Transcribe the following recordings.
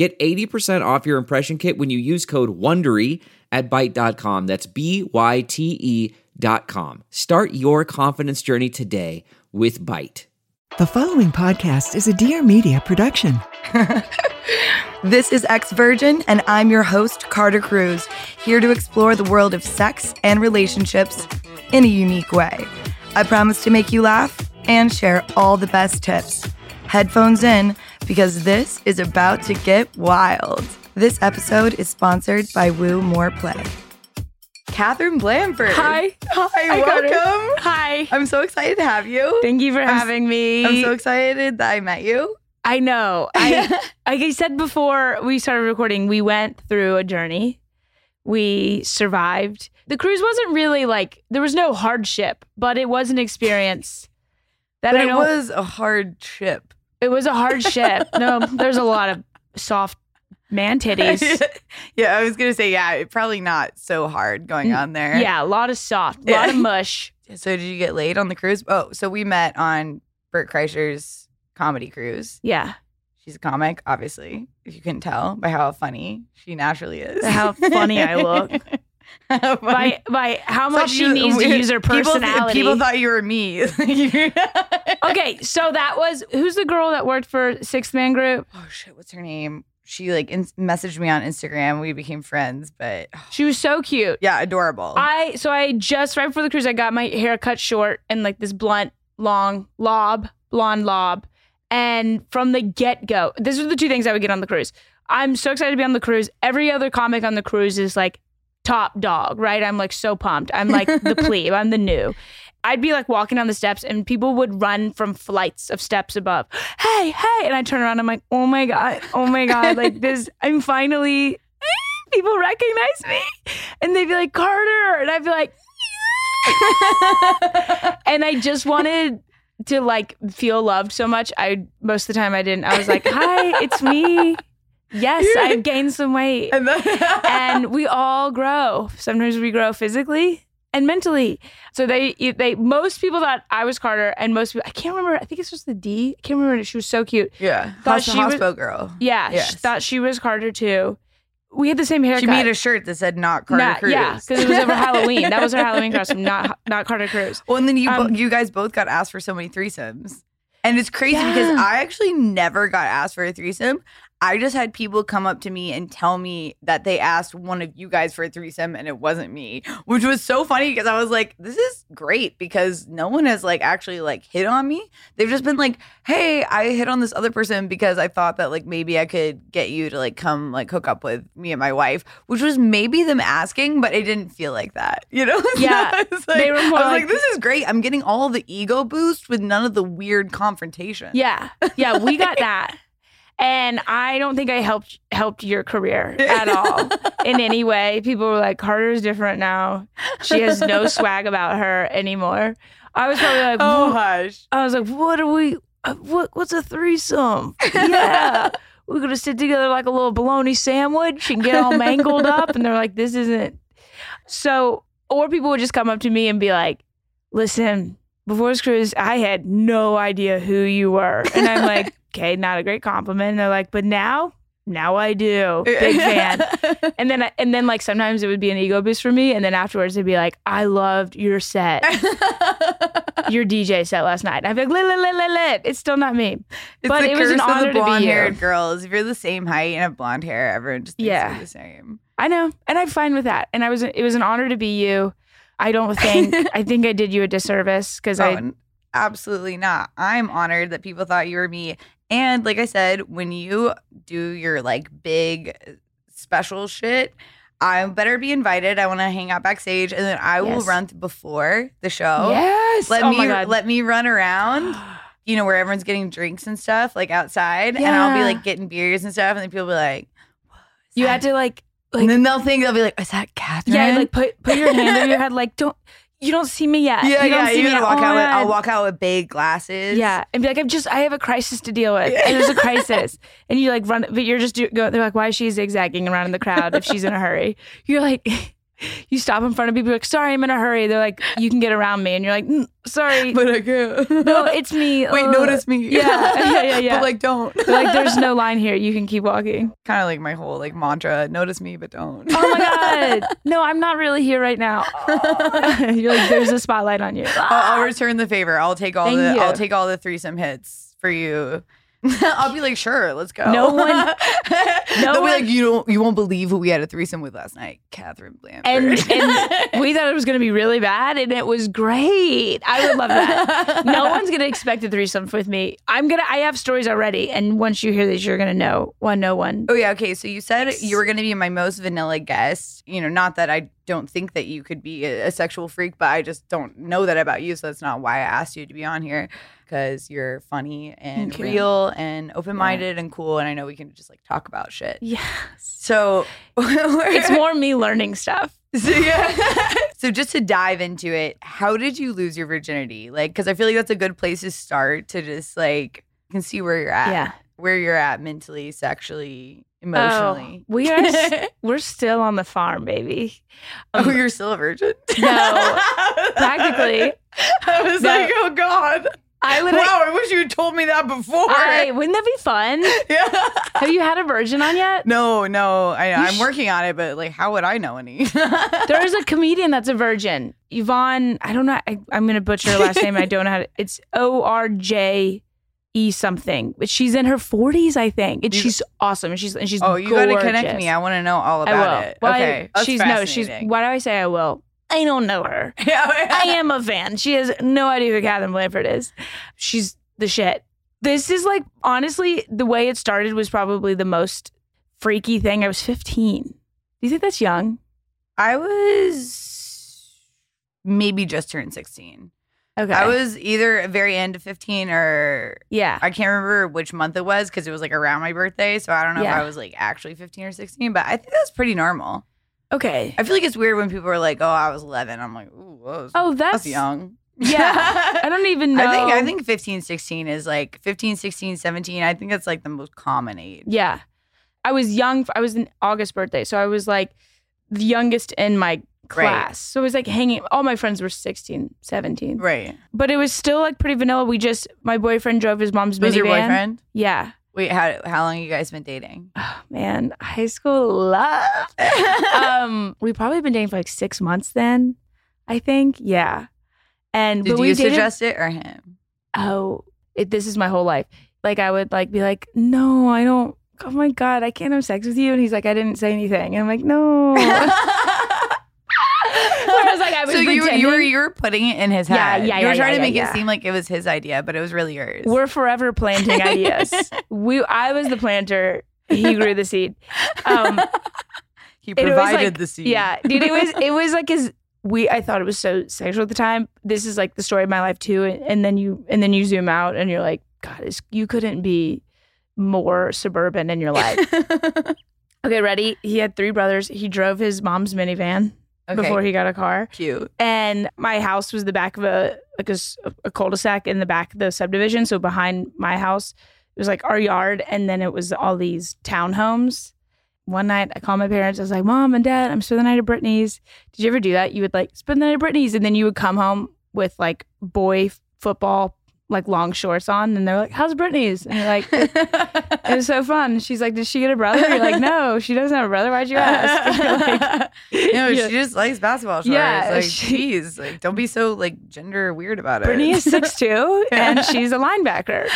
Get 80% off your impression kit when you use code WONDERY at Byte.com. That's B Y T E dot com. Start your confidence journey today with Byte. The following podcast is a Dear Media production. This is Ex Virgin, and I'm your host, Carter Cruz, here to explore the world of sex and relationships in a unique way. I promise to make you laugh and share all the best tips. Headphones in, because this is about to get wild. This episode is sponsored by Woo More Play. Katherine Blanford. Hi. Hi, Carter. welcome. Hi. I'm so excited to have you. Thank you for I'm having me. I'm so excited that I met you. I know. I like I said before we started recording, we went through a journey. We survived. The cruise wasn't really like there was no hardship, but it was an experience that But I it was a hard trip. It was a hard ship. no, there's a lot of soft man titties. yeah, I was gonna say, yeah, probably not so hard going on there. Yeah, a lot of soft, a lot of mush. So did you get laid on the cruise? Oh, so we met on Bert Kreischer's comedy cruise. Yeah. She's a comic, obviously, if you couldn't tell by how funny she naturally is. How funny I look. By by how much she you- needs to use her people- personality. People, thought you were me. okay, so that was who's the girl that worked for Sixth Man Group? Oh shit, what's her name? She like in- messaged me on Instagram. We became friends, but oh. She was so cute. yeah, adorable. I so I just right before the cruise, I got my hair cut short and like this blunt, long lob, blonde lob. And from the get go, these are the two things I would get on the cruise. I'm so excited to be on the cruise. Every other comic on the cruise is like top dog, right? I'm like so pumped. I'm like the plebe. I'm the new. I'd be like walking down the steps and people would run from flights of steps above. Hey, hey. And I turn around. I'm like, oh my God. Oh my God. Like this, I'm finally, people recognize me. And they'd be like, Carter. And I'd be like, and I just wanted to like feel loved so much. I most of the time I didn't. I was like, "Hi, it's me. Yes, I've gained some weight." and then And we all grow. Sometimes we grow physically and mentally. So they they most people thought I was Carter and most people I can't remember. I think it's just the D. I can't remember. She was so cute. yeah, Thought she was- girl. Yeah, Yes. she thought she was Carter too. We had the same haircut. She made a shirt that said "Not Carter Not- Cruz." Yeah, because it was over Halloween. That was her Halloween costume, not not Carter Cruz. Well, and then you Um, you guys both got asked for so many threesomes, and it's crazy Yeah. because I actually never got asked for a threesome. I just had people come up to me and tell me that they asked one of you guys for a threesome and it wasn't me, which was so funny because I was like, this is great because no one has like actually like hit on me. They've just been like, hey, I hit on this other person because I thought that like maybe I could get you to like come like hook up with me and my wife, which was maybe them asking, but it didn't feel like that, you know? Yeah, I was like, they were more I was like- like, this is great. I'm getting all the ego boost with none of the weird confrontation. Yeah, yeah, we got that, and I don't think I helped helped your career at all in any way. People were like, "Carter's different now. She has no swag about her anymore." I was probably like, Oh, hush. I was like, "What are we? uh, What? What's a threesome? Yeah." We're gonna sit together like a little bologna sandwich and get all mangled up, and they're like, "This isn't." So, or people would just come up to me and be like, "Listen, before this cruise, I had no idea who you were," and I'm like, "Okay, not a great compliment." And they're like, "But now, now I do. Big fan. And then, I- and then, like sometimes it would be an ego boost for me, and then afterwards it'd be like, I loved your set, your DJ set last night. I'd be like, lit, lit, lit, lit, lit. It's still not me, It's but it was an honor to be you. girls. If you're the same height and have blonde hair, everyone just thinks Yeah. you're the same. I know, and I'm fine with that. And I was, it was an honor to be you. I don't think, I think I did you a disservice because Oh, I, absolutely not. I'm honored that people thought you were me. And like I said, when you do your like big uh, special shit, I better be invited. I want to hang out backstage, and then I will run before the show. yes, Let oh me let me run around. You know where everyone's getting drinks and stuff, like outside, and I'll be like getting beers and stuff, and then people will be like, you had to like, like and then they'll think they'll be like, "Is that Katherine?" Yeah, like put put your hand over your head, like don't you don't see me yet. yeah, you don't yeah. see You're me gonna yet. walk out. With, I'll walk out with big glasses. Yeah, and be like, I'm just I have a crisis to deal with. And there's a crisis, and you like run, but you're just do, go. They're like, why is she zigzagging around in the crowd if she's in a hurry? You're like. You stop in front of people, like, sorry, I'm in a hurry. They're like, you can get around me. And you're like, "Mm, sorry. but I can't. no, it's me. Wait, Ugh." notice me. Yeah, yeah, yeah, yeah. but like, don't. Like, there's no line here. You can keep walking. kind of like my whole like mantra: notice me, but don't. Oh my God. No, I'm not really here right now. you're like, there's a spotlight on you. I'll, I'll return the favor. I'll take all Thank the. you. I'll take all the threesome hits for you. I'll be like, sure, let's go. No one- no They'll be one- like, you don't, you won't believe who we had a threesome with last night, Katherine Blanford. and and we thought it was going to be really bad, and it was great. I would love that. no one's going to expect a threesome with me. I'm gonna. I have stories already, and once you hear these, you're gonna know. One, no one. Oh yeah, okay. So you said you were going to be my most vanilla guest. You know, not that I don't think that you could be a, a sexual freak, but I just don't know that about you. So that's not why I asked you to be on here because you're funny and Thank you. real and open minded and cool, and I know we can just like talk about shit. Yes. So It's more me learning stuff. So, yeah. so just to dive into it, how did you lose your virginity? Like, because I feel like that's a good place to start to just like you can see where you're at, Yeah. where you're at mentally, sexually, emotionally. Oh, we are. s- we're still on the farm, baby. Um, oh, you're still a virgin? No, practically. I was No. like, oh god. I literally. Wow, I wish you had told me that before. I, wouldn't that be fun? yeah. Have you had a virgin on yet? No, no, I, I'm sh- working on it, but like, how would I know any? There is a comedian that's a virgin. Yvonne, I don't know. I, I'm going to butcher her last name. I don't know how to. It's O R J E something. But she's in her 40s, I think. And she's awesome. And she's and she's oh, you got to connect me. I want to know all I about it. Well, I- okay, that's she's no. She's. Why do I say I will? I don't know her. Oh, I am a fan. She has no idea who Katherine Blanford is. She's the shit. This is like honestly the way it started was probably the most freaky thing. I was 15. Do you think that's young? I was maybe just turned 16. Okay. I was either very end of 15 or yeah. I can't remember which month it was because it was like around my birthday. So I don't know Yeah. if I was like actually 15 or 16, but I think that's pretty normal. Okay. I feel like it's weird when people are like, oh, I was 11. I'm like, ooh, whoa, Oh, that's, that's young. Yeah. I don't even know. I think I think 15, 16 is like 15, 16, 17. I think that's like the most common age. Yeah. I was young. I was an August birthday. So I was like the youngest in my class. So it was like hanging, all my friends were 16, 17. Right. But it was still like pretty vanilla. We just, my boyfriend drove his mom's Was minivan. your boyfriend? Yeah. Wait, how how long you guys been dating? Oh, man, high school love. um, we probably been dating for like six months then, I think. Yeah. And Did we you dated, suggest it or him? oh, it, this is my whole life. Like I would like be like, no, I don't. Oh my god, I can't have sex with you. And he's like, I didn't say anything. And I'm like, no. Whereas like I was so you were, you were you were putting it in his head. Yeah, yeah, You were yeah, trying yeah, to make yeah. it seem like it was his idea, but it was really yours. We're forever planting ideas. we, I was the planter. He grew the seed. Um, he provided like- the seed. Yeah, dude, it was it was like his. We I thought it was so sexual at the time. This is like the story of my life too. And, and then you and then you zoom out and you're like, God, you couldn't be more suburban in your life. okay, ready? He had three brothers. He drove his mom's minivan okay. before he got a car. cute. and my house was the back of a like a cul-de-sac in the back of the subdivision so behind my house it was like our yard and then it was all these townhomes one night i called my parents i was like mom and dad i'm spending the night at brittany's did you ever do that you would like spend the night at brittany's and then you would come home with like boy football like long shorts on, and they're like, "How's Brittany's?" And you're like, "It was so fun." She's like, "Did she get a brother?" You're like, "No, she doesn't have a brother. Why'd you ask?" Like, no, Yeah. she just likes basketball shorts. Yeah, like, she- jeez, like, don't be so like gender weird about it. Brittany is six two, and she's a linebacker.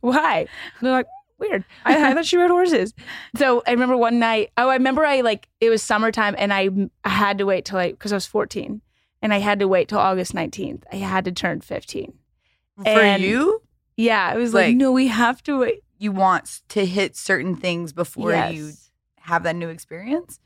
Why? They're like, weird. I, I thought she rode horses. So I remember one night. Oh, I remember I like it was summertime, and I, I had to wait till I because I was fourteen, and I had to wait till August nineteenth. I had to turn fifteen. For And- you, Yeah, it was like, Like- no, we have to wait. you want to hit certain things before Yes. you have that new experience.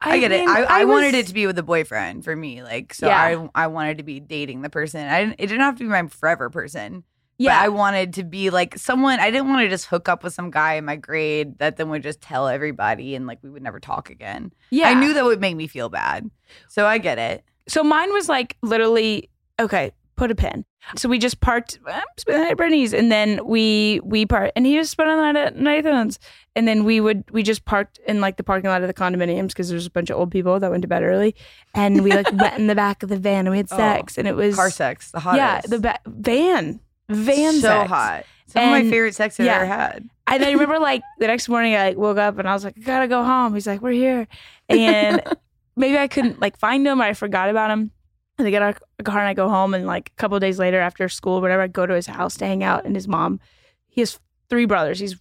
I, get it. mean, I, I, wanted it to be with a boyfriend for me. Like, so Yeah. I I wanted to be dating the person. I didn't, it didn't have to be my forever person. Yeah, But I wanted to be like someone. I didn't want to just hook up with some guy in my grade that then would just tell everybody and like we would never talk again. yeah. I knew that would make me feel bad. So I get it. So mine was like literally okay. Put a pin. So we just parked. Eh, I'm spending the night at Brittany's, and then we we part, and he was spending the night at Nathan's, and then we would we just parked in like the parking lot of the condominiums because there's a bunch of old people that went to bed early, and we like went in the back of the van and we had Oh, sex, and it was Car sex, the hottest. yeah, the ba- van van so sex. hot. Some of my favorite sex I've yeah. ever had. And I remember like the next morning I like woke up and I was like, I gotta go home. He's like, We're here. And maybe I couldn't like find him or I forgot about him. And I get out of car and I go home and like a couple of days later after school, whatever, I go to his house to hang out and his mom, he has three brothers. He's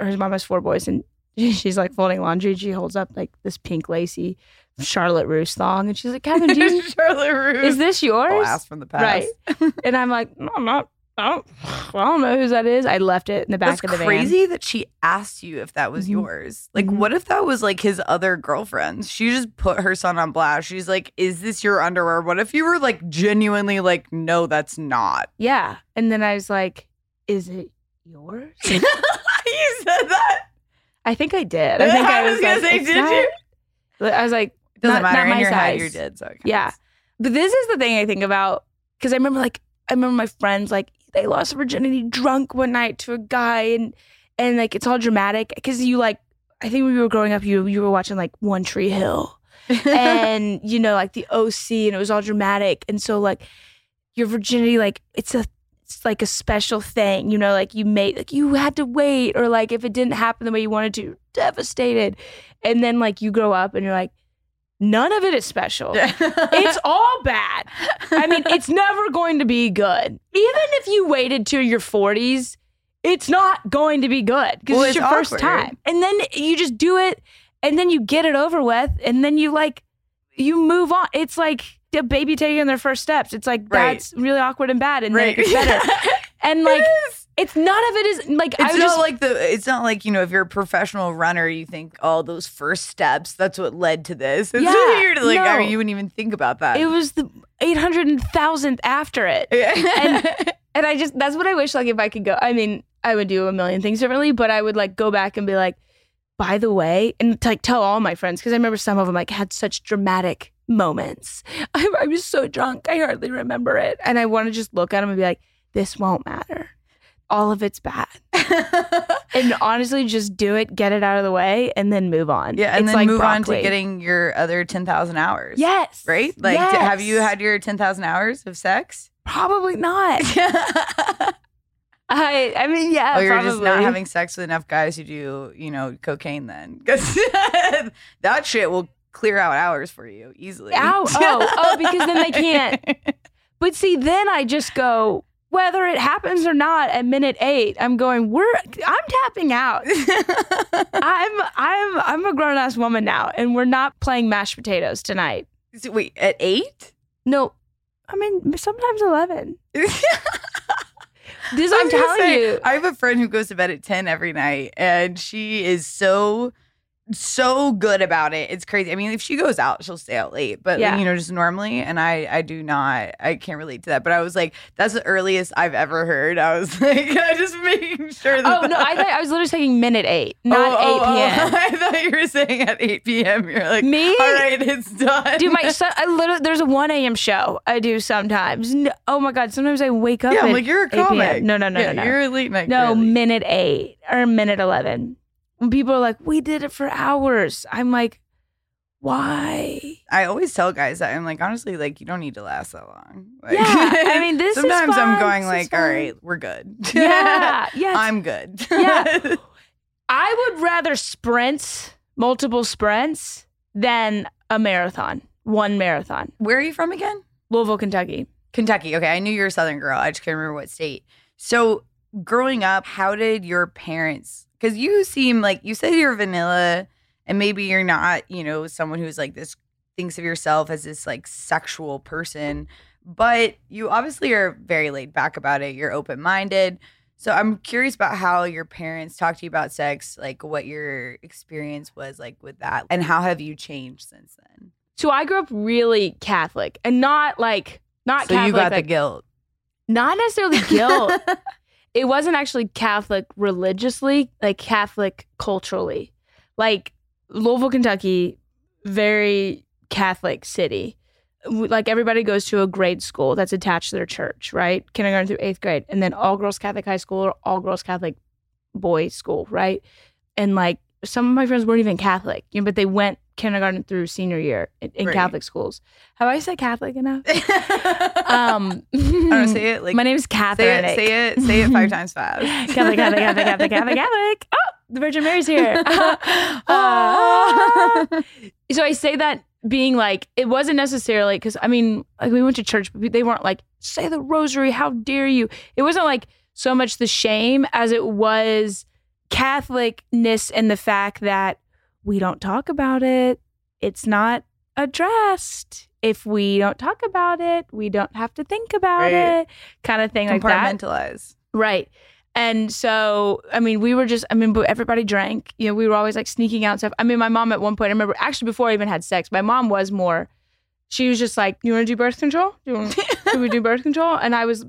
his mom has four boys and she's like folding laundry and she holds up like this pink lacy Charlotte Russe thong and she's like, Kevin, do you, Charlotte Russe. is this yours? blast from the past? Right. and I'm like, no, I'm not. I don't, well, I don't know whose that is. I left it in the back That's of the van. It's crazy that she asked you if that was Mhm. yours. Like, Mhm. what if that was like his other girlfriends? She just put her son on blast. She's like, "Is this your underwear?" What if you were like genuinely like, "No, that's not." Yeah. And then I was like, is it yours? you said that. I think I did. I think I was, gonna like, say, it's did not- you? I was like, Doesn't not, matter. not In my your head, size. you did. So it Yeah. But this is the thing I think about because I remember like I remember my friends like they lost virginity drunk one night to a guy and and like it's all dramatic because you like I think when you were growing up you you were watching like One Tree Hill. And you know like the OC and it was all dramatic. And so like your virginity like it's a it's like a special thing you know like you made like you had to wait or like if it didn't happen the way you wanted to devastated. And then like you grow up and you're like none of it is special it's all bad I mean, it's never going to be good. Even if you waited to your 40s, it's not going to be good because Well, it's, it's your first time. And then you just do it and then you get it over with and then you like, you move on. It's like a baby taking their first steps. It's like, Right. that's really awkward and bad. And then right. it gets better. And like. It's none of it is like, I It's was not just like the. It's not like you know, if you're a professional runner, you think, oh, those first steps. That's what led to this. It's Yeah, weird. Like, I no. mean, you wouldn't even think about that. it was the 800,000th after it. and And I just that's what I wish like if I could go. I mean, I would do a million things differently, but I would like go back and be like, by the way, and to, like tell all my friends because I remember some of them like had such dramatic moments. I, I was so drunk, I hardly remember it, and I want to just look at them and be like, this won't matter. All of it's bad, and honestly, just do it, get it out of the way, and then move on. yeah, and It's then like move on to getting your other ten thousand hours. yes, right. Like, d- have you had your ten thousand hours of sex? Probably not. I I mean, yeah, oh, you're just not having sex with enough guys who do, you know, cocaine. Then, because that shit will clear out hours for you easily. Ow, oh, oh, because then they can't. But see, then I just go, whether it happens or not at minute eight, I'm going, we're I'm tapping out. I'm I'm I'm a grown ass woman now, and we're not playing mashed potatoes tonight. Wait, at eight? No, I mean sometimes eleven. This I I'm telling say, you. I have a friend who goes to bed at 10 every night and she is so so good about it. It's crazy. I mean, if she goes out, she'll stay out late, but Yeah. you know, just normally and I I do not I can't relate to that. But I was like, that's the earliest I've ever heard. I was like, I just making sure that Oh no, I thought I was literally saying minute eight, not Oh, oh, eight p.m. oh. I thought you were saying at 8 p.m. You're like, Me? all right, it's done. Dude, my son, I literally, there's a 1 a.m. show I do sometimes. No, oh my God, sometimes I wake up. yeah, I'm like, you're a 8 p.m. comic. No, no, no, yeah, no, no. You're a late night. No, girly. minute eight or minute 11. When people are like, we did it for hours. I'm like, why? I always tell guys that I'm like, honestly, like you don't need to last that long. Like, Yeah, I mean, this is sometimes I'm going this like, all right, we're good. Yeah, yeah. I'm good. Yeah. I would rather sprint multiple sprints than a marathon, one marathon. Where are you from again? Louisville, Kentucky. Kentucky. Okay, I knew you were a Southern girl. I just can't remember what state. So, growing up, how did your parents? Because you seem like you said you're vanilla, and maybe you're not. You know, someone who's like this thinks of yourself as this like sexual person, but you obviously are very laid back about it. You're open minded. So I'm curious about how your parents talked to you about sex, like what your experience was like with that, and how have you changed since then? So I grew up really Catholic and not like not so Catholic. you got the guilt. Not necessarily guilt. it wasn't actually Catholic religiously, like Catholic culturally. Like Louisville, Kentucky, very Catholic city. Like everybody goes to a grade school that's attached to their church, right? Kindergarten through eighth grade, and then all girls Catholic high school or all girls Catholic boys school, right? And like some of my friends weren't even Catholic, you know, but they went kindergarten through senior year in, in Right. Catholic schools. Have I said Catholic enough? Um, I don't say it like my name is Say Katherine. it, say it, say it five times fast. Catholic, Catholic, Catholic, Catholic, Catholic, Catholic. Oh, the Virgin Mary's here. Ah. so I say that being like, it wasn't necessarily because I mean, like we went to church, but they weren't like, say the rosary, how dare you? It wasn't like so much the shame as it was Catholicness and the fact that we don't talk about it. It's not addressed. If we don't talk about it, we don't have to think about Right. it, kind of thing like that. Compartmentalize. Right. And so, I mean, we were just, I mean, everybody drank. You know, we were always like sneaking out and stuff. I mean, my mom at one point, I remember actually before I even had sex, my mom was more, she was just like, You want to do birth control? Do you want, should we do birth control? And I was,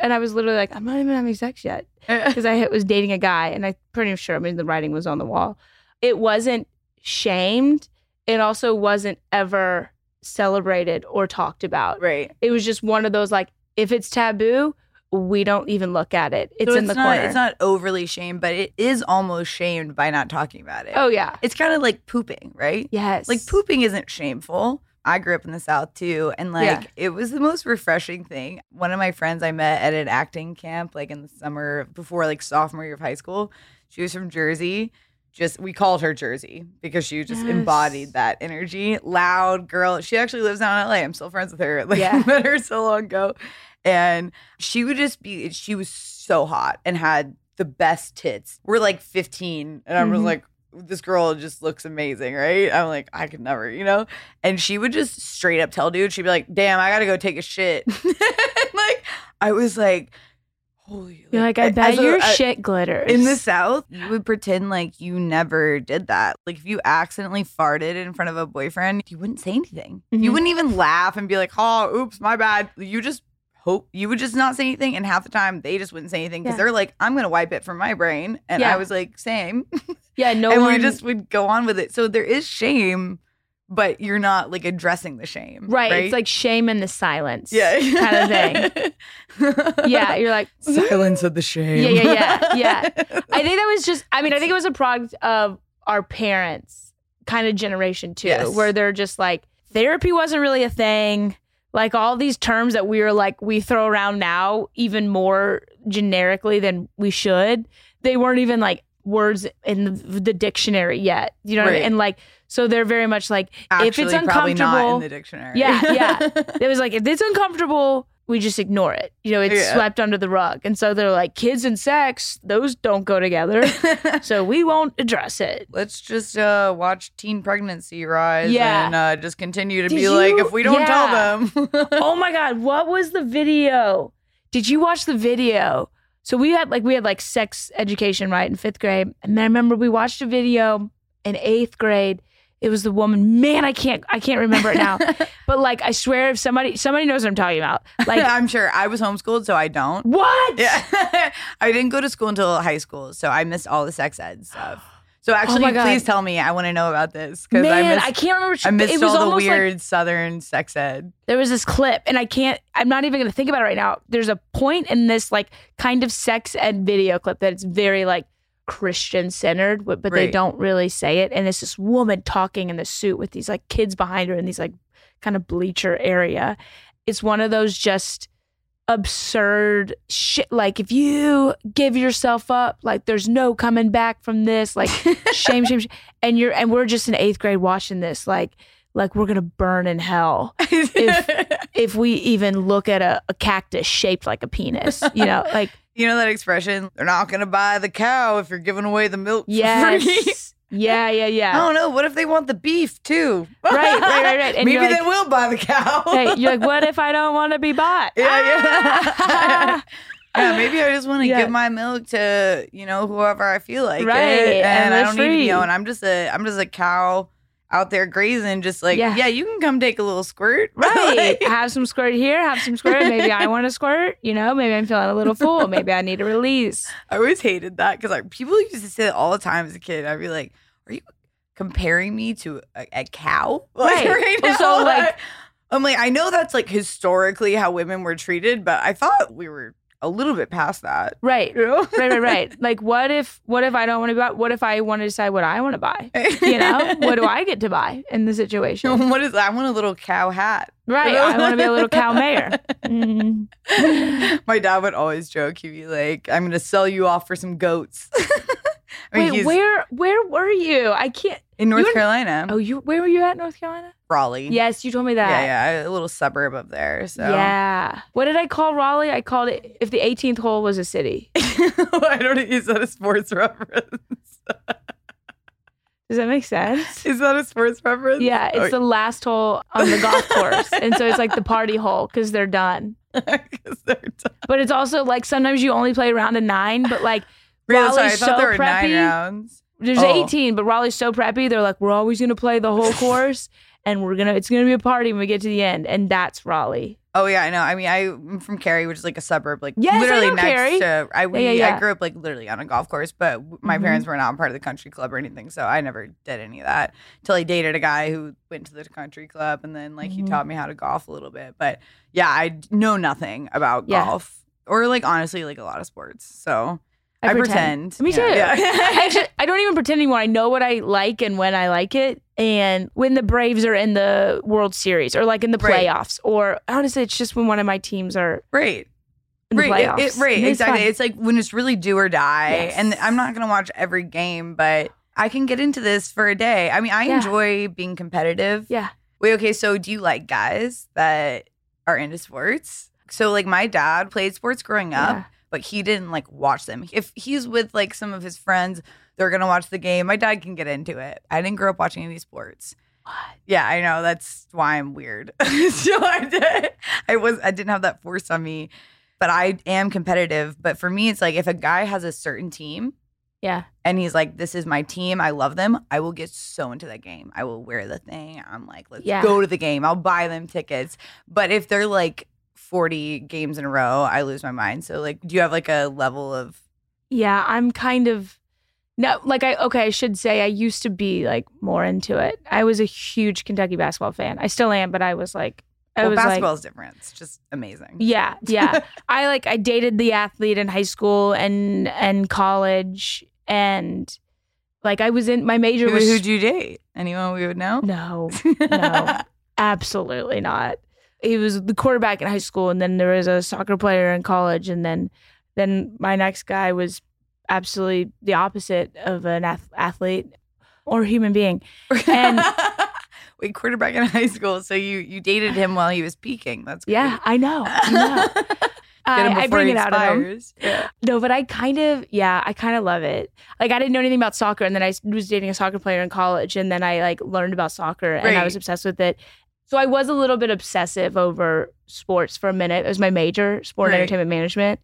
and I was literally like, I'm not even having sex yet. Uh. Because I was dating a guy and I'm pretty sure, I mean, the writing was on the wall. It wasn't shamed. It also wasn't ever celebrated or talked about. right. It was just one of those like, if it's taboo, we don't even look at it. It's So in the not, corner. It's not overly shamed, but it is almost shamed by not talking about it. oh yeah. It's kind of like pooping, right? Yes. Like pooping isn't shameful. I grew up in the South too. And like Yeah. it was the most refreshing thing. One of my friends I met at an acting camp, like in the summer before like sophomore year of high school, she was from Jersey. Just we called her Jersey because she just Yes. embodied that energy. Loud girl. She actually lives down in LA. I'm still friends with her. Like Yeah. I met her so long ago. And she would just be she was so hot and had the best tits. We're like 15 and I was Mhm. like this girl just looks amazing, right? I'm like, I could never, you know? And she would just straight up tell dude, she'd be like, damn, I gotta go take a shit. Like, I was like, holy. You're like, I bet your a- shit glitters. In the South, you would pretend like you never did that. Like if you accidentally farted in front of a boyfriend, you wouldn't say anything. You Mhm. wouldn't even laugh and be like, oh, oops, my bad. You just hope you would just not say anything. And half the time they just wouldn't say anything because Yeah. they're like, I'm gonna wipe it from my brain. And Yeah. I was like, same. yeah, no and one we just would go on with it. So there is shame, but you're not like addressing the shame. right, Right. It's like shame in the silence. yeah, Kind of thing. Yeah. You're like Silence of the shame. Yeah, yeah, yeah, yeah. I think that was just I mean, I think it was a product of our parents kind of generation too, Yes. where they're just like therapy wasn't really a thing. Like all these terms that we are like we throw around now even more generically than we should. They weren't even like words in the, the dictionary yet. You know what I mean? And like so they're very much like Actually, if it's probably not uncomfortable in the dictionary. Yeah, yeah. it was like if it's uncomfortable, we just ignore it. You know, it's Yeah. swept under the rug. And so they're like, kids and sex, those don't go together. so we won't address it. Let's just uh, watch teen pregnancy rise Yeah. and uh, just continue to Did be like, if we don't Yeah. tell them. oh my God, what was the video? Did you watch the video? So we had like we had like sex education, right, in fifth grade. And then I remember we watched a video in eighth grade. It was the woman. Man, I can't I can't remember it now. but like I swear if somebody somebody knows what I'm talking about. Like I'm sure I was homeschooled, so I don't. what? Yeah. I didn't go to school until high school, so I missed all the sex ed stuff. So oh actually, Oh please tell me. I want to know about this because Man, I I, can't remember. I missed it was all the almost like- weird Southern sex ed. there was this clip and i can't i'm not even gonna think about it right now there's a point in this like kind of sex ed video clip that it's very like Christian centered, but, but they don't really say it. And it's this woman talking in the suit with these like kids behind her in these like kind of bleacher area. It's one of those just absurd shit. Like if you give yourself up, like there's no coming back from this. Like shame, shame, shame. And you're and we're just in eighth grade watching this. Like like we're gonna burn in hell if if we even look at a, a cactus shaped like a penis. You know, like you know that expression? They're not going to buy the cow if you're giving away the milk for free. yes, yeah, yeah, I don't know. What if they want the beef too? Right, right, right, right. And Maybe like- they will buy the cow. Hey, you're like, what if I don't want to be bought? Yeah, yeah. Ah! yeah, maybe I just want to Yeah. give my milk to you know whoever I feel like, Right, it, and and I don't need to free. be on. I'm just a I'm just a cow out there grazing, just like Yeah. yeah, you can come take a little squirt, Right. Like, have some squirt here, have some squirt. Maybe I want to squirt. You know, maybe I'm feeling a little full. Maybe I need a release. I always hated that because like people used to say that all the time as a kid. I'd be like, "Are you comparing me to a, a cow?" Like, Right. now, So, like- I'm like, I know that's like historically how women were treated, but I thought we were a little bit past that. Right. You know? Right, right, right. Like, what if, what if I don't want to buy? What if I want to decide what I want to buy? You know, what do I get to buy in the situation? what is I want a little cow hat. Right. I want to be a little cow mayor. My dad would always joke, he'd be like, I'm gonna sell you off for some goats. I mean, Wait, where, where were you? I can't. In North Carolina. Oh, you, where were you at, North Carolina? Raleigh. Yes, you told me that. Yeah, yeah, a little suburb up there. So Yeah. What did I call Raleigh? I called it if the 18th hole was a city. I don't is that a sports reference? Does that make sense? Is that a sports reference? Yeah, it's Oh, the last hole on the golf course. And so it's like the party hole because they're done. 'cause they're done. But it's also like sometimes you only play a round of nine, but like Really? Sorry, I thought so there were nine preppy. rounds. There's Oh. 18, but Raleigh's so preppy. They're like, we're always going to play the whole course and we're going to, it's going to be a party when we get to the end. And that's Raleigh. Oh yeah, I know. I mean, I'm from Cary, which is like a suburb, like Yes, literally next Cary. to. I we Yeah, yeah, yeah. I grew up like literally on a golf course, but my Mhm. parents were not part of the country club or anything, so I never did any of that until I dated a guy who went to the country club, and then like he Mhm. taught me how to golf a little bit. But yeah, I know nothing about golf or like honestly like a lot of sports. So I I, pretend. pretend. Me too. Yeah. I Actually, I don't even pretend anymore. I know what I like and when I like it. And when the Braves are in the World Series or like in the Right. playoffs, or honestly, it's just when one of my teams are right. in the right, playoffs. it- it- right, it's exactly. fun. It's like when it's really do or die, Yes. and I'm not gonna watch every game, but I can get into this for a day. I mean, I Yeah. enjoy being competitive. yeah. Wait, okay, so do you like guys that are into sports? So like my dad played sports growing up, Yeah. But he didn't like watch them. If he's with like some of his friends, they're gonna watch the game. My dad can get into it. I didn't grow up watching any sports. What? Yeah, I know. That's why I'm weird. so I did. I was. I didn't have that force on me, but I am competitive. But for me, it's like if a guy has a certain team Yeah. and he's like, "This is my team. I love them." I will get so into that game. I will wear the thing. I'm like, "Let's Yeah. go to the game." I'll buy them tickets. But if they're like 40 games in a row, I lose my mind. So like, do you have like a level of? Yeah. I'm kind of. No, like I okay, I should say I used to be like more into it. I was a huge Kentucky basketball fan. I still am, but I was like I Well, was like basketball is different. It's just amazing. Yeah, yeah. I like I dated the athlete in high school and and college and like I was in my major Who, was who'd you date? Anyone we would know? no, no, absolutely not. He was the quarterback in high school and then there was a soccer player in college and then then my next guy was absolutely the opposite of an ath- athlete or human being. And- Wait, quarterback in high school. So you you dated him while he was peaking. That's great. Yeah, I know. I know. Uh, him I, I bring it out of him. Yeah. No, but I kind of, yeah, I kind of love it. Like, I didn't know anything about soccer, and then I was dating a soccer player in college, and then I like learned about soccer, and I was obsessed with it. So I was a little bit obsessive over sports for a minute. It was my major, sport and Right. entertainment management,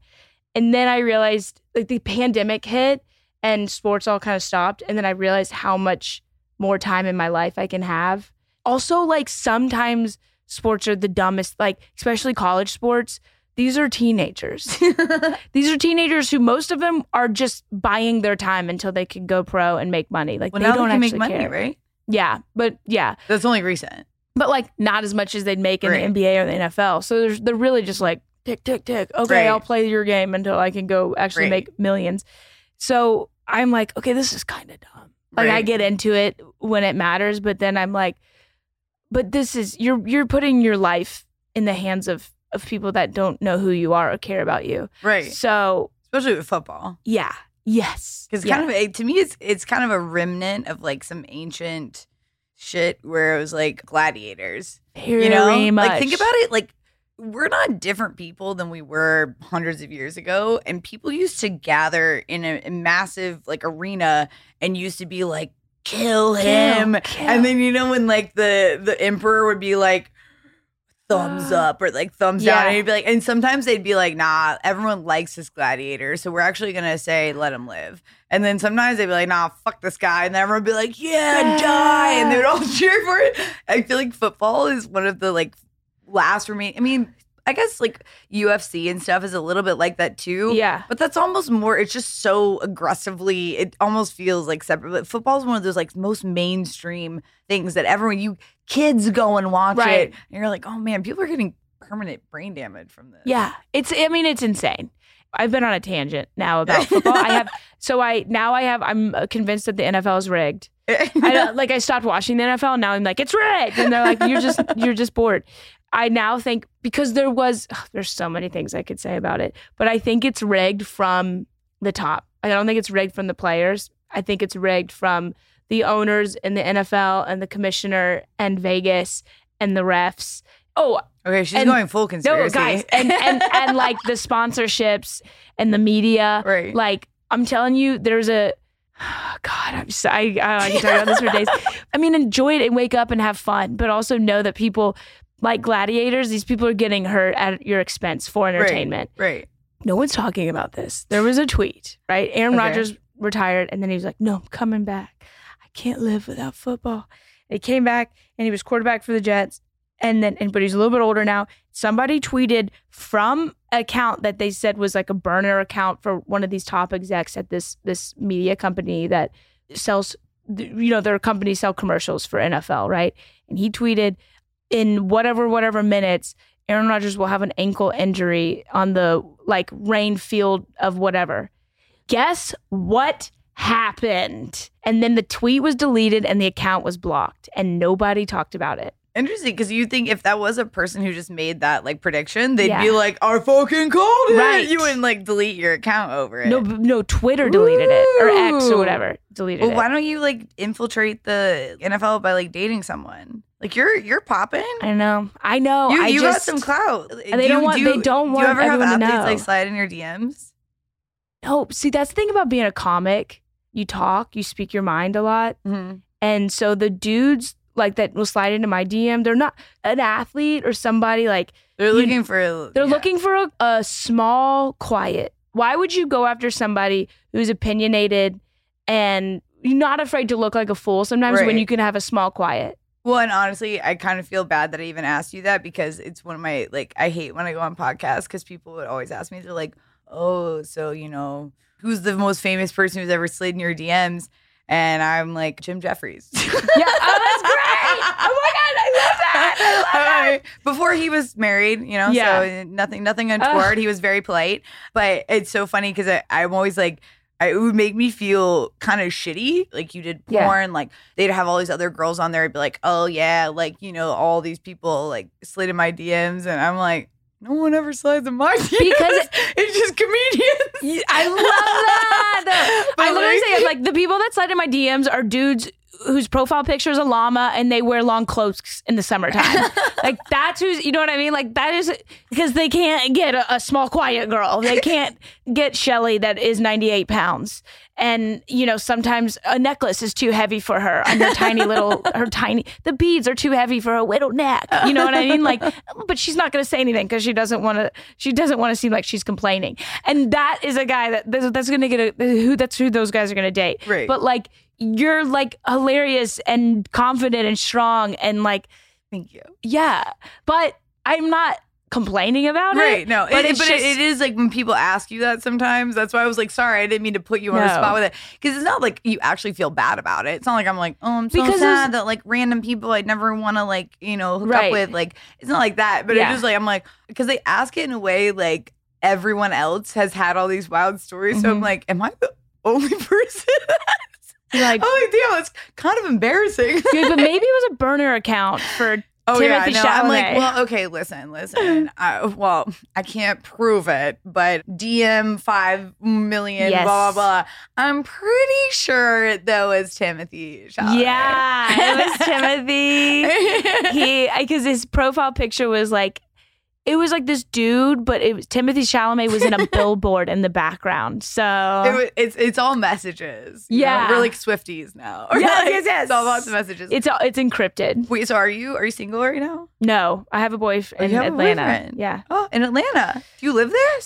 and then I realized like the pandemic hit, and sports all kind of stopped, and then I realized how much more time in my life I can have. Also, like sometimes sports are the dumbest, like especially college sports. These are teenagers. These are teenagers who most of them are just buying their time until they can go pro and make money. Like Well, they don't they actually make money, care. right? Yeah, but yeah, That's only recent. But like not as much as they'd make in Right. the NBA or the NFL. So there's, they're really just like tick tick tick. Okay, Right. I'll play your game until I can go actually Right. make millions. So I'm like, okay, this is kind of dumb. Like I get into it when it matters, but then I'm like, but this is you're you're putting your life in the hands of of people that don't know who you are or care about you. Right. So Especially with football. yeah, yes, Because yeah. kind of to me, it's it's kind of a remnant of like some ancient shit where it was like gladiators. Very you know, much. like think about it. Like we're not different people than we were hundreds of years ago, and people used to gather in a, a massive like arena and used to be like, "Kill him," kill. and then you know when like the the emperor would be like. Thumbs up or like thumbs down, and he'd be like, and sometimes they'd be like, "Nah, everyone likes this gladiator, so we're actually gonna say let him live." And then sometimes they'd be like, "Nah, fuck this guy," and then everyone would be like, "Yeah, die!" And they would all cheer for it. I feel like football is one of the like last remaining. I mean, I guess like UFC and stuff is a little bit like that too. Yeah. but that's almost more. It's just so aggressively. It almost feels like separate. But football is one of those like most mainstream things that everyone you kids go and watch Right. it, and you're like, oh man, people are getting permanent brain damage from this. Yeah, it's. I mean, it's insane. I've been on a tangent now about football. I have. So I now I have. I'm uh, convinced that the NFL is rigged. I like I stopped watching the NFL. Now I'm like it's rigged, and they're like you're just you're just bored. I now think because there was ugh, there's so many things I could say about it, but I think it's rigged from the top. I don't think it's rigged from the players. I think it's rigged from the owners and the NFL and the commissioner and Vegas and the refs. Oh, okay, she's And- going full conspiracy. no, guys, and and and like the sponsorships and the media. Right. Like I'm telling you, there's a God. I'm so, I I, I can talk about this for days. I mean, enjoy it and wake up and have fun, but also know that people like gladiators. These people are getting hurt at your expense for entertainment. right. No one's talking about this. There was a tweet, right? Aaron Okay. Rodgers retired, and then he was like, "No, I'm coming back. Can't live without football." He came back, and he was quarterback for the Jets, and then, and but he's a little bit older now. Somebody tweeted from account that they said was like a burner account for one of these top execs at this this media company that sells, you know, their companies sell commercials for NFL, right? And he tweeted in whatever whatever minutes Aaron Rodgers will have an ankle injury on the like rain field of whatever. Guess what happened? And then the tweet was deleted and the account was blocked and nobody talked about it. Interesting, because you think if that was a person who just made that like prediction, they'd Yeah. be like, "I fucking called it." Right. You wouldn't like delete your account over it. No no Twitter deleted it or X or whatever deleted it. Well, it. why don't you like infiltrate the NFL by like dating someone? Like you're you're popping. I know. I know. you I you just, got some clout. And they don't want- they don't Do want you ever have everyone to athletes like slide in your DMs? No, see that's the thing about being a comic. You talk, you speak your mind a lot. Mm-hmm. And so the dudes like that will slide into my DM, they're not an athlete or somebody like They're You- looking for. they're yeah. looking for a, a small, quiet. Why would you go after somebody who's opinionated and you're not afraid to look like a fool sometimes when you can have a small, quiet? Well, and honestly, I kind of feel bad that I even asked you that because it's one of my like I hate when I go on podcasts because people would always ask me they're like, "Oh, so you know who's the most famous person who's ever slid in your DMs?" And I'm like Jim Jefferies. Yeah, oh, that's great. Oh my God, I love that. I love that. Before he was married, you know, Yeah. so nothing, nothing untoward. He was very polite, but it's so funny because I'm always like, I, it would make me feel kind of shitty. Like you did Yeah. porn, like they'd have all these other girls on there. I'd be like, oh yeah, like you know, all these people like slid in my DMs, and I'm like. No one ever slides in my DMs. Because- it's just comedians. I love that. I literally like- say it, like the people that slide in my DMs are dudes whose profile picture is a llama and they wear long cloaks in the summertime. like that's who's you know what I mean? Like that is because they can't get a, a small quiet girl. They can't get Shelly that is 98 pounds. And you know, sometimes a necklace is too heavy for her on her tiny little her tiny the beads are too heavy for her little neck. You know what I mean? Like but she's not gonna say anything because she doesn't want to she doesn't want to seem like she's complaining. And that is a guy that that's, that's gonna get a who that's who those guys are gonna date. Right. But like you're like hilarious and confident and strong and like Thank you. yeah. But I'm not complaining about it. Right. No, but it, it's but just, it, is like when people ask you that sometimes. That's why I was like, sorry, I didn't mean to put you on the No. spot with it. Because it's not like you actually feel bad about it. It's not like I'm like, oh, I'm so Because sad that like random people I'd never want to like, you know, hook Right. up with. Like, it's not like that. But Yeah. it's just like, I'm like, because they ask it in a way like everyone else has had all these wild stories. So I'm Mhm. like, am I the only person. Like, oh damn, it's kind of embarrassing. But maybe it was a burner account for Oh Timothée yeah, no, I'm like, well, okay, listen, listen. I, well, I can't prove it, but DM five million, Yes. blah blah blah. I'm pretty sure that was Timothée Chalamet. Yeah, it was Timothée. he because his profile picture was like it was like this dude, but it was Timothée Chalamet was in a billboard in the background. So It wa- it's it's all messages. you know? Yeah. we're like Swifties now. Yes, Like, yes, yes. It's all about the messages. it's all- it's encrypted. Wait, so are you are you single right now? No, I have a boyfriend Oh, in you have a Atlanta. boyfriend. Yeah, Oh, in Atlanta. Do you live there?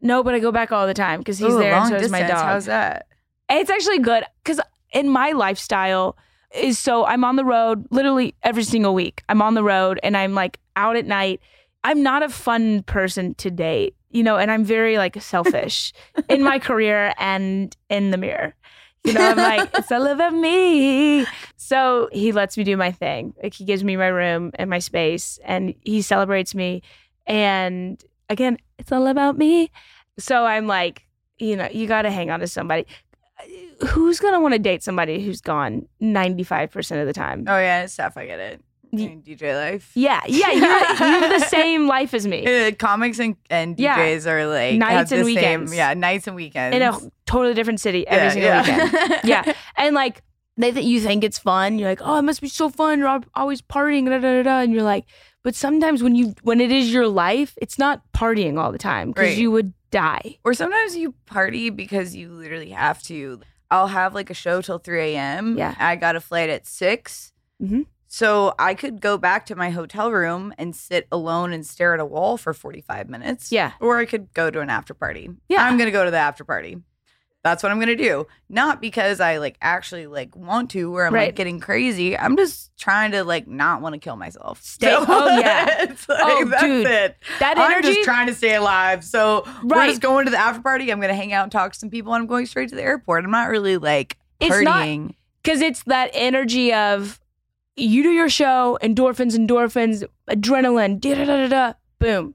no, but I go back all the time because he's Ooh, there and so is my distance. dog. How's that? It's actually good because in my lifestyle is so I'm on the road literally every single week. I'm on the road and I'm like out at night. I'm not a fun person to date, you know, and I'm very like selfish in my career and in the mirror. You know, I'm like, it's all about me. So he lets me do my thing. Like he gives me my room and my space and he celebrates me. And again, it's all about me. So I'm like, you know, you got to hang on to somebody. Who's going to want to date somebody who's gone 95% of the time? Oh yeah, it's tough. I get it. Doing DJ life. Yeah, yeah, you're, you have the same life as me Uh, comics and, and Yeah. DJs are like Nights and same- weekends. yeah, nights and weekends. in a totally different city every Yeah, single yeah. weekend. Yeah, and like they th- you think it's fun. You're like, oh, it must be so fun. You're always partying, da, da, da, da. and you're like, but sometimes when you when it is your life, it's not partying all the time because Right. you would die. Or sometimes you party because you literally have to. I'll have like a show till 3 a.m. Yeah. I got a flight at 6. Mhm. So I could go back to my hotel room and sit alone and stare at a wall for 45 minutes. Yeah. Or I could go to an after party. Yeah. I'm going to go to the after party. That's what I'm going to do. Not because I like actually like want to or I'm Right. like getting crazy. I'm just trying to like not want to kill myself. Stay- oh, yeah. it's like, Oh, that's dude. it. That energy. I'm just trying to stay alive. So we're just going to the after party. I'm going to hang out and talk to some people, and I'm going straight to the airport. I'm not really like It's not- partying. because it's that energy of you do your show, endorphins, endorphins, adrenaline, da da da da da, boom,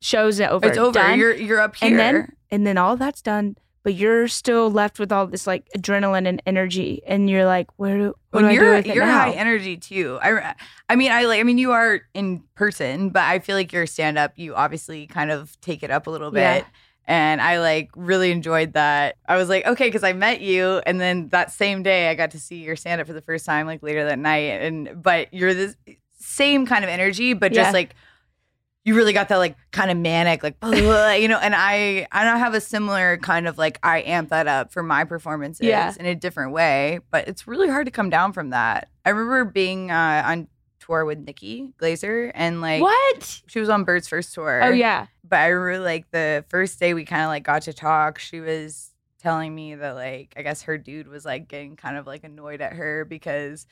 show's over. it's over. Done. You're you're up here. and then and then all that's done, but you're still left with all this like adrenaline and energy, and you're like, where do when do I do you're it you're high energy too. I I mean I like I mean you are in person, but I feel like your stand up you obviously kind of take it up a little bit. Yeah. And I like really enjoyed that. I was like, okay, because I met you, and then that same day I got to see your stand up for the first time, like later that night. And but you're this same kind of energy, but Yeah. just like you really got that like kind of manic, like you know. And I I don't have a similar kind of like I amp that up for my performances Yeah. in a different way, but it's really hard to come down from that. I remember being uh, on tour with Nikki Glazer, and like what? she was on Bert's first tour. Oh yeah, but I remember like the first day we kind of like got to talk. She was telling me that like I guess her dude was like getting kind of like annoyed at her because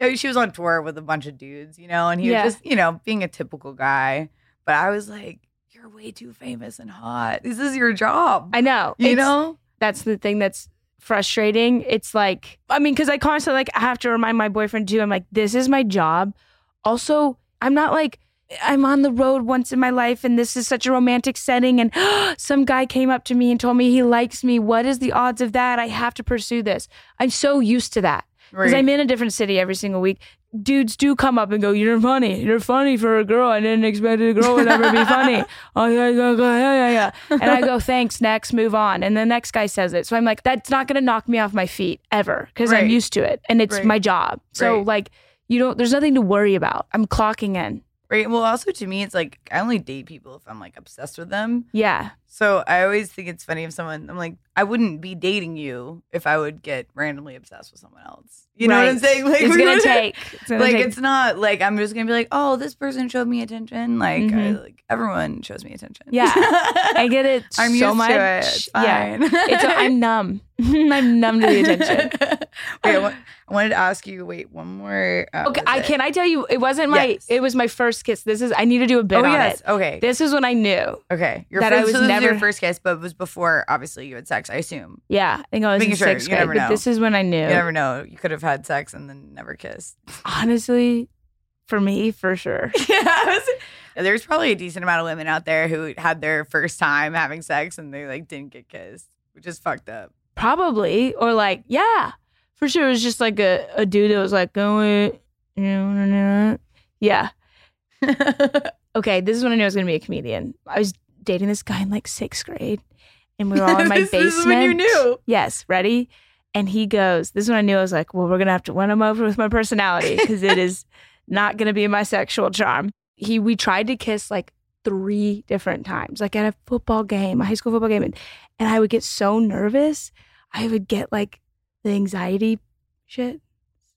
you know, she was on tour with a bunch of dudes, you know, and he Yeah. was just you know being a typical guy. But I was like, you're way too famous and hot. This is your job, I know. you It's- know. that's the thing that's frustrating. It's like, I mean, because I constantly like I have to remind my boyfriend too. I'm like, this is my job. Also, I'm not like I'm on the road once in my life, and this is such a romantic setting, and some guy came up to me and told me he likes me. What is the odds of that? I have to pursue this. I'm so used to that because Right. I'm in a different city every single week. Dudes do come up and go, "You're funny. You're funny for a girl. I didn't expect a girl would ever be funny." Oh yeah, yeah, yeah, yeah, yeah. And I go, "Thanks. Next, move on." And the next guy says it, so I'm like, "That's not going to knock me off my feet ever because I'm used to it, and it's Right. my job." So Right. like, you don't. There's nothing to worry about. I'm clocking in. Right. Well, also to me, it's like I only date people if I'm like obsessed with them. Yeah. So I always think it's funny if someone I'm like, I wouldn't be dating you if I would get randomly obsessed with someone else. You know what I'm saying? Like it's gonna take. It's gonna like take- it's not like I'm just gonna be like, oh, this person showed me attention. Like, I, Mhm. like everyone shows me attention. Yeah. I get it I'm so used much. to it. It's Yeah. It's I'm numb. I'm numb to the attention. wait, I, wa- I wanted to ask you. Wait, one more. uh, Okay, I it? can I tell you it wasn't my Yes. it was my first kiss. This is I need to do a bit Oh on yes. it. Okay. This is when I knew. okay. Your that first, I was so this is your never- first kiss, but it was before obviously you had sex. I assume. Yeah, I think I was Making in sure, sixth you grade. never But know. this is when I knew. You never know. You could have had sex and then never kissed. Honestly, for me, for sure. yeah, I was- there's probably a decent amount of women out there who had their first time having sex and they like didn't get kissed, which is fucked up. probably, or like, yeah, for sure. It was just like a, a dude that was like, going, you know, yeah. okay, this is when I knew I was going to be a comedian. I was dating this guy in like sixth grade, and we were all in my This- basement. this is when you knew. Yes, ready? And he goes, This is when I knew I was like, Well, we're going to have to win him over with my personality because it is not going to be my sexual charm. He, we tried to kiss like three different times, like at a football game, a high school football game. And, and I would get so nervous. I would get like the anxiety shit.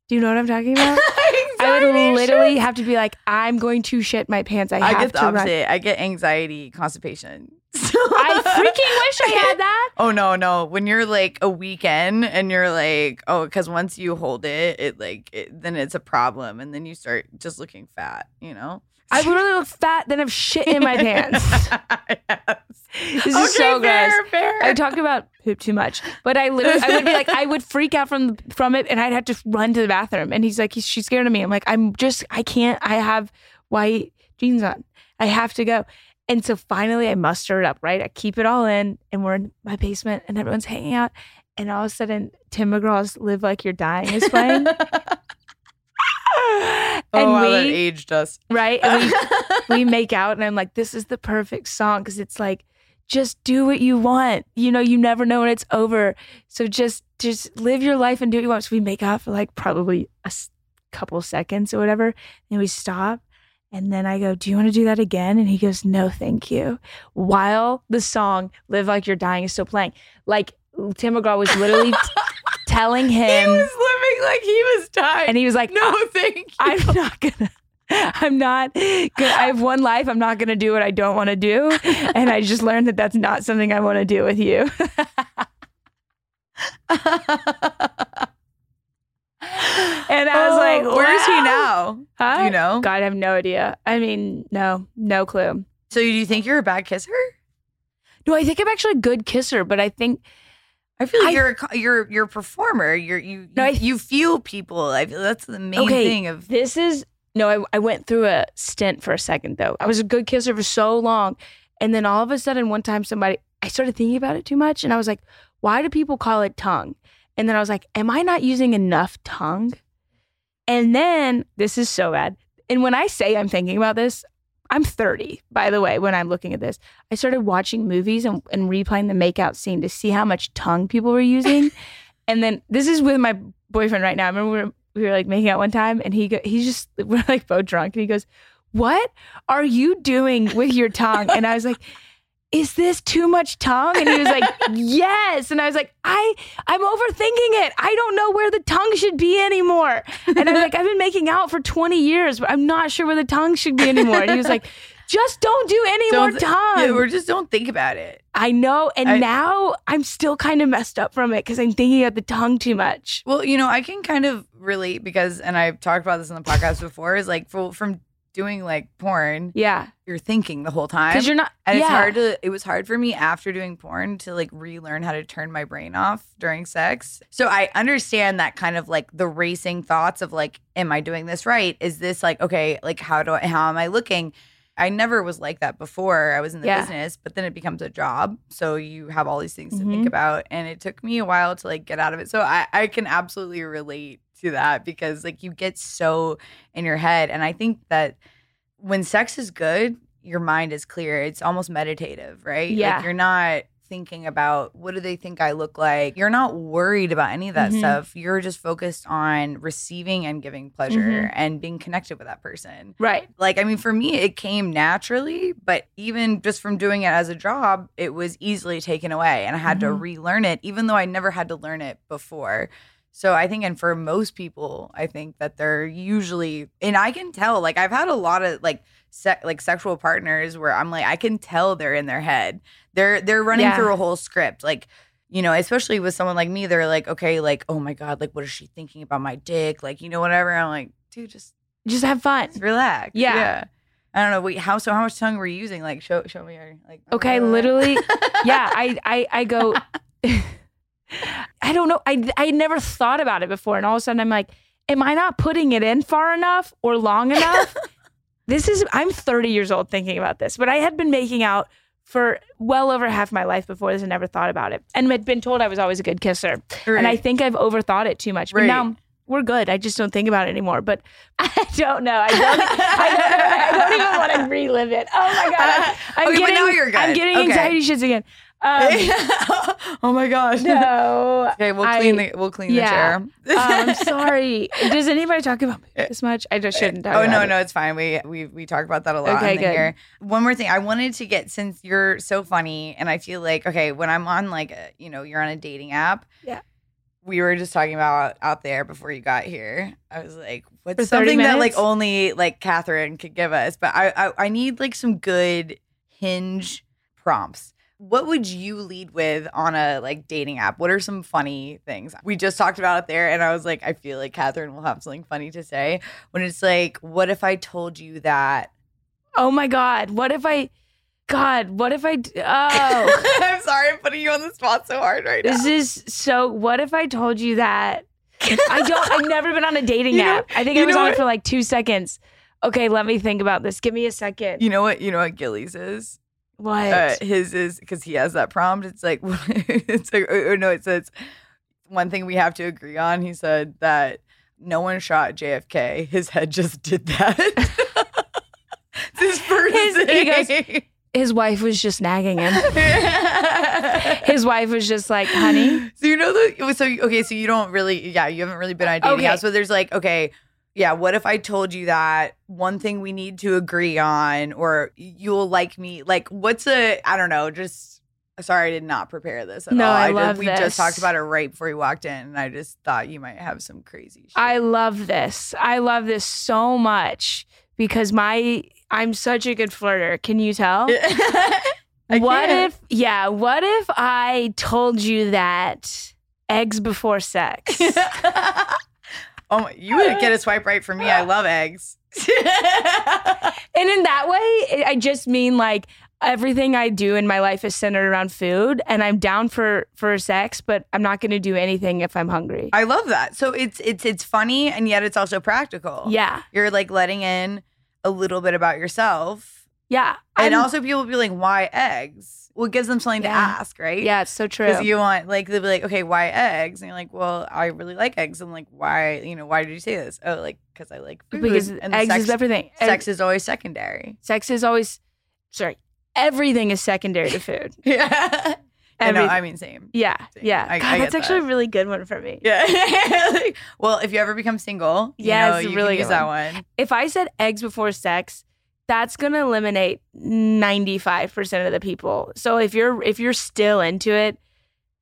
Do you know what I'm talking about? I would literally shit. have to be like, I'm going to shit my pants. I, I have get the to run. opposite. I get anxiety, constipation. I freaking wish I had that. Oh no, no. When you're like a weekend and you're like, oh, because once you hold it, it like it, then it's a problem, and then you start just looking fat. You know. I literally look fat, then have shit in my pants. yes. This is so fair, gross. Fair. I talked about poop too much, but I literally, I would be like, I would freak out from from it, and I'd have to run to the bathroom. And he's like, he's, she's scared of me. I'm like, I'm just, I can't. I have white jeans on. I have to go. And so finally, I muster it up. Right, I keep it all in, and we're in my basement, and everyone's hanging out. And all of a sudden, Tim McGraw's "Live Like You're Dying" is playing. oh, and wow, we, that aged us. right, and we we make out and I'm like, this is the perfect song because it's like, just do what you want. You know, you never know when it's over. So just just live your life and do what you want. So we make out for like probably a couple seconds or whatever. And we stop. And then I go, Do you want to do that again? And he goes, No, thank you. While the song Live Like You're Dying is still playing. Like Tim McGraw was literally t- telling him. he was living like he was dying. and he was like, no, thank you. I'm not gonna. I'm not. Gonna, I have one life. I'm not gonna do what I don't want to do, and I just learned that that's not something I want to do with you. and I was like, Oh, where is he wow. now? Huh? Do you know? God, I have no idea. I mean, no, no clue. So do you think you're a bad kisser? No, I think I'm actually a good kisser, but I think I feel like I- you're a you're you're a performer. You're you No, I- you, you feel people. I feel that's the main okay, thing of this is no. I, I went through a stint for a second though. I was a good kisser for so long, and then all of a sudden, one time, somebody I started thinking about it too much, and I was like, why do people call it tongue? And then I was like, am I not using enough tongue? And then this is so bad. And when I say I'm thinking about this, I'm 30, by the way, when I'm looking at this. I started watching movies and, and replaying the makeout scene to see how much tongue people were using. and then this is with my boyfriend right now. I remember we were, we were like making out one time and he go, he's just, we're like both drunk and he goes, What are you doing with your tongue? And I was like, is this too much tongue? And he was like, yes. And I was like, I, I'm overthinking it. I don't know where the tongue should be anymore. And I'm like, I've been making out for 20 years, but I'm not sure where the tongue should be anymore. And he was like, just don't do any Don't more tongue. Yeah, or just don't think about it. I know. And I- now I'm still kind of messed up from it because I'm thinking of the tongue too much. Well, you know, I can kind of relate because, and I've talked about this in the podcast before, is like for, from doing like porn, Yeah. you're thinking the whole time. Because you're not. and it's hard to it was hard for me after doing porn to like relearn how to turn my brain off during sex so i understand that kind of like the racing thoughts of like am i doing this right is this like okay like how do i how am i looking i never was like that before i was in the Yeah. business but then it becomes a job so you have all these things to Mhm. think about and it took me a while to like get out of it so i i can absolutely relate to that because like you get so in your head and i think that when sex is good your mind is clear it's almost meditative right Yeah. like you're not thinking about what do they think i look like you're not worried about any of that Mhm. stuff you're just focused on receiving and giving pleasure Mhm. and being connected with that person Right. like i mean for me it came naturally but even just from doing it as a job it was easily taken away and i had to Mhm. relearn it even though i never had to learn it before so i think and for most people i think that they're usually and i can tell like i've had a lot of like se- like sexual partners where i'm like i can tell they're in their head they're they're running Yeah. through a whole script like you know, especially with someone like me, they're like, okay, like, oh my God, like, what is she thinking about my dick? Like, you know, whatever. I'm like, dude, just Just have fun. relax. Yeah. I don't know. Wait, how so? How much tongue were you using? Like, show show me your like. Okay, uh, literally. yeah, I, I, I go. I don't know. I, I never thought about it before, and all of a sudden I'm like, am I not putting it in far enough or long enough? this is. I'm 30 years old thinking about this, but I had been making out for well over half my life before this and never thought about it. And had been told I was always a good kisser. Right. And I think I've overthought it too much. But now we're good. I just don't think about it anymore. But I don't know. I don't, I don't, I don't even want to relive it. Oh my God. I'm, I'm Okay, getting, now you're good. I'm getting Okay. anxiety shits again. Um, oh my gosh. no. Okay, we'll clean I- the we'll clean yeah. the chair. um, I'm sorry. Does anybody talk about me this much? I just shouldn't talk Oh about no, it. no, it's fine. We we we talk about that a lot. Okay, good. Here. One more thing, I wanted to get since you're so funny, and I feel like okay, when I'm on like a, you know you're on a dating app. Yeah. We were just talking about out there before you got here. I was like, what's For 30 something that like only like Katherine could give us? But I, I I need like some good hinge prompts. What would you lead with on a like dating app? What are some funny things? We just talked about it there, and I was like, I feel like Katherine will have something funny to say when it's like, what if I told you that? Oh my God. What if I, God, what if I, d- oh, I'm sorry, I'm putting you on the spot so hard right now. this is so, what if I told you that? I don't, I've never been on a dating You know- app. I think I was know on what- it for like two seconds. Okay, let me think about this. Give me a second. You know what? You know what Gillis is? What? Uh, his is because he has that prompt. It's like it's like or no, it says one thing we have to agree on. He said that no one shot JFK. His head just did that. it's his first His- he goes- His wife was just nagging him. His wife was just like, honey. So you know the so okay, so you don't really yeah, you haven't really been on a dating Okay. app. So there's like, okay, yeah, what if I told you that one thing we need to agree on or you'll like me? Like what's a I don't know, just sorry I did not prepare this at No, all. I just- love we this. just talked about it right before you walked in and I just thought you might have some crazy shit. I love this. I love this so much because my I'm such a good flirter. Can you tell? I what if yeah, what if I told you that eggs before sex? Oh my, you would get a swipe right for me. I love eggs. and in that way, I just mean like everything I do in my life is centered around food and I'm down for for sex, but I'm not going to do anything if I'm hungry. I love that. So it's it's it's funny and yet it's also practical. yeah. You're like letting in a little bit about yourself. Yeah. And I'm- also people be like, why eggs? Well, it gives them something to ask, right? yeah, it's so true. Because you want like they'll be like, okay, why eggs? And you're like, well, I really like eggs. I'm like, why? You know, why did you say this? Oh, like because I like food. because and eggs sex, is everything. Sex is always secondary. sex is always sorry. Everything is secondary to food. Yeah. I know. I mean, same. Yeah, Same. yeah. I- God, I that's actually that. a really good one for me. Yeah. Like, well, if you ever become single, you Yeah, know, it's you really can use good that one. If I said eggs before sex, that's gonna eliminate ninety five percent of the people. So if you're if you're still into it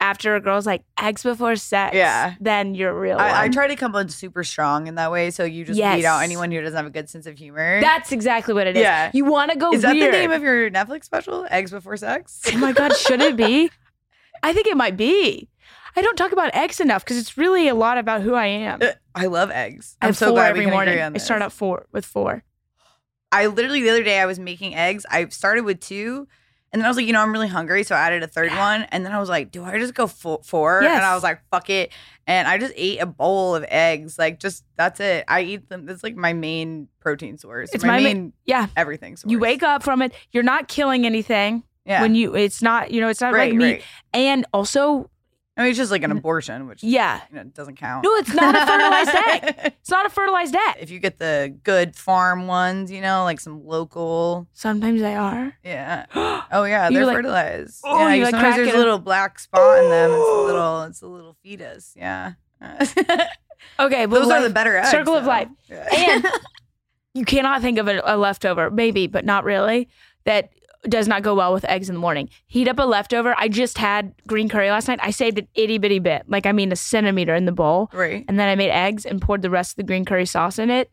after a girl's like eggs before sex, Yeah. then you're real. I, I try to come on super strong in that way, so you just Yes. weed out anyone who doesn't have a good sense of humor. That's exactly what it is. Yeah. You want to go is that the name of your Netflix special? Eggs before sex. oh my god, should it be? I think it might be. I don't talk about eggs enough because it's really a lot about who I am. Uh, I love eggs. I'm so glad every we can morning. agree on I start out four with four. I literally the other day I was making eggs. I started with two, and then I was like, you know, I'm really hungry, so I added a third one, and then I was like, do I just go fo- four? Yes. And I was like, fuck it, and I just ate a bowl of eggs. Like, just that's it. I eat them. That's like my main protein source. It's my, my ma- main Yeah. everything source. You wake up from it. You're not killing anything yeah. when you. It's not. You know. It's not right, like meat. right. And also, I mean, it's just like an abortion, which yeah. you know doesn't count. No, it's not a fertilized egg. It's not a fertilized egg. If you get the good farm ones, you know, like some local, Sometimes they are. yeah. Oh yeah, they're like- fertilized. Oh, yeah, you like sometimes there's a little black spot in them. It's a little, it's a little fetus. Yeah. Okay, but Those are the better eggs. circle of life. Yeah. And you cannot think of a, a leftover, maybe, but not really. That does not go well with eggs in the morning. Heat up a leftover. I just had green curry last night. I saved an itty bitty bit, like I mean a centimeter in the bowl, right. and then I made eggs and poured the rest of the green curry sauce in it.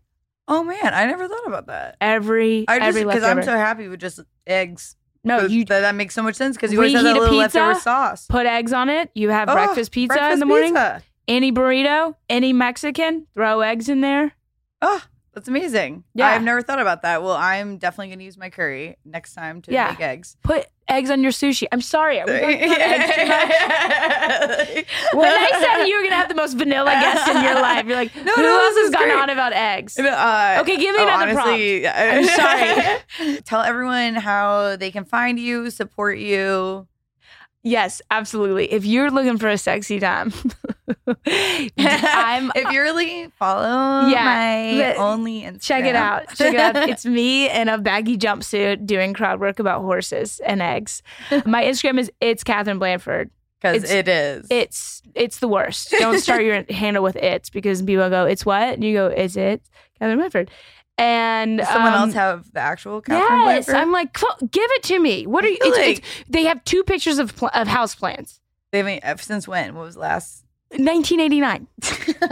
Oh man, I never thought about that. Every I just every because. I'm so happy with just eggs. No, you that, that makes so much sense because you always have that a little pizza, leftover sauce. put eggs on it. You have Oh, breakfast pizza in the morning. pizza. Any burrito, any Mexican, throw eggs in there. Oh, That's amazing. Yeah. I've never thought about that. Well, I'm definitely going to use my curry next time to Yeah. make eggs. Put eggs on your sushi. I'm sorry. Are we going to put eggs too much? When I said you were gonna have the most vanilla guest in your life, you're like, No, who no, else has gone great. on about eggs? Uh, Okay, give me another honestly, I'm sorry. Tell everyone how they can find you, support you. Yes, absolutely. If you're looking for a sexy time, I'm. if you're really follow Yeah, my only Instagram. Check it out. Check it out. It's me in a baggy jumpsuit doing crowd work about horses and eggs. My Instagram is it's Katherine Blanford. because it is. It's it's the worst. Don't start your handle with it's because people go, it's what? And you go, is it, Katherine Blanford. And Does someone um, else have the actual Katherine yes, Blanford? I'm like, give it to me. What are you? It's, Like- it's, they have two pictures of pl- of house plants. They haven't uh, since when? What was last? 1989.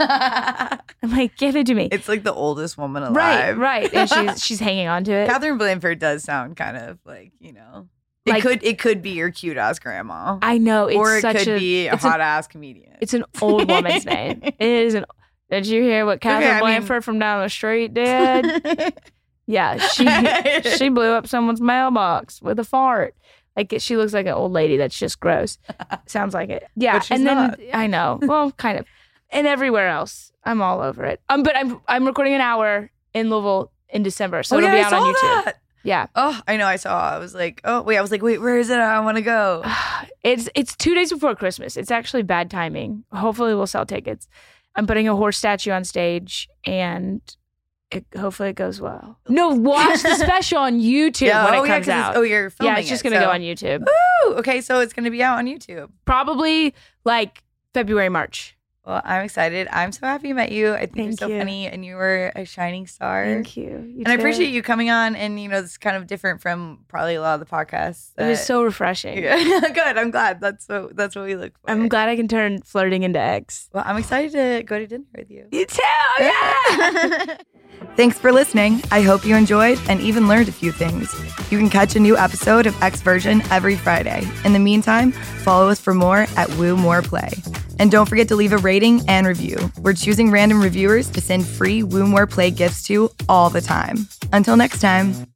I'm like, give it to me. it's like the oldest woman alive. right, right. And she's she's hanging on to it. Katherine Blanford does sound kind of like you know. It Like- could it could be your cute ass grandma, I know. It's or it such could a, be a an- hot ass comedian. It's an old woman's name. It is an. Did you hear what Katherine mean- Blanford from down the street did? yeah, she she blew up someone's mailbox with a fart. Like she looks like an old lady that's just gross. Sounds like it. Yeah, and then not. I know. Well, kind of. And everywhere else, I'm all over it. Um, but I'm I'm recording an hour in Louisville in December, so oh, it'll yeah, be out on YouTube. that. Yeah, Oh, I know. I saw. I was like, oh wait. I was like, wait, where is it? I want to go. it's it's two days before Christmas. It's actually bad timing. Hopefully, we'll sell tickets. I'm putting a horse statue on stage, and it, hopefully it goes well. No, watch the special on YouTube when oh it yeah, comes it's- out. Oh, you're filming yeah, it's just it, gonna go on YouTube. Ooh, okay, so it's gonna be out on YouTube. Probably like February, March. Well, I'm excited. I'm so happy I met you. I think Thank you're so you. funny, and you were a shining star. Thank you. You And I appreciate you coming on, and you know, it's kind of different from probably a lot of the podcasts. It was so refreshing. Yeah. good. I'm glad. That's what that's what we look for. I'm glad I can turn flirting into eggs. Well, I'm excited to go to dinner with you. You too. Oh, yeah. Thanks for listening. I hope you enjoyed and even learned a few things. You can catch a new episode of X Version every Friday. In the meantime, follow us for more at Woo More Play. And don't forget to leave a rating and review. We're choosing random reviewers to send free Woo Play gifts to all the time. Until next time.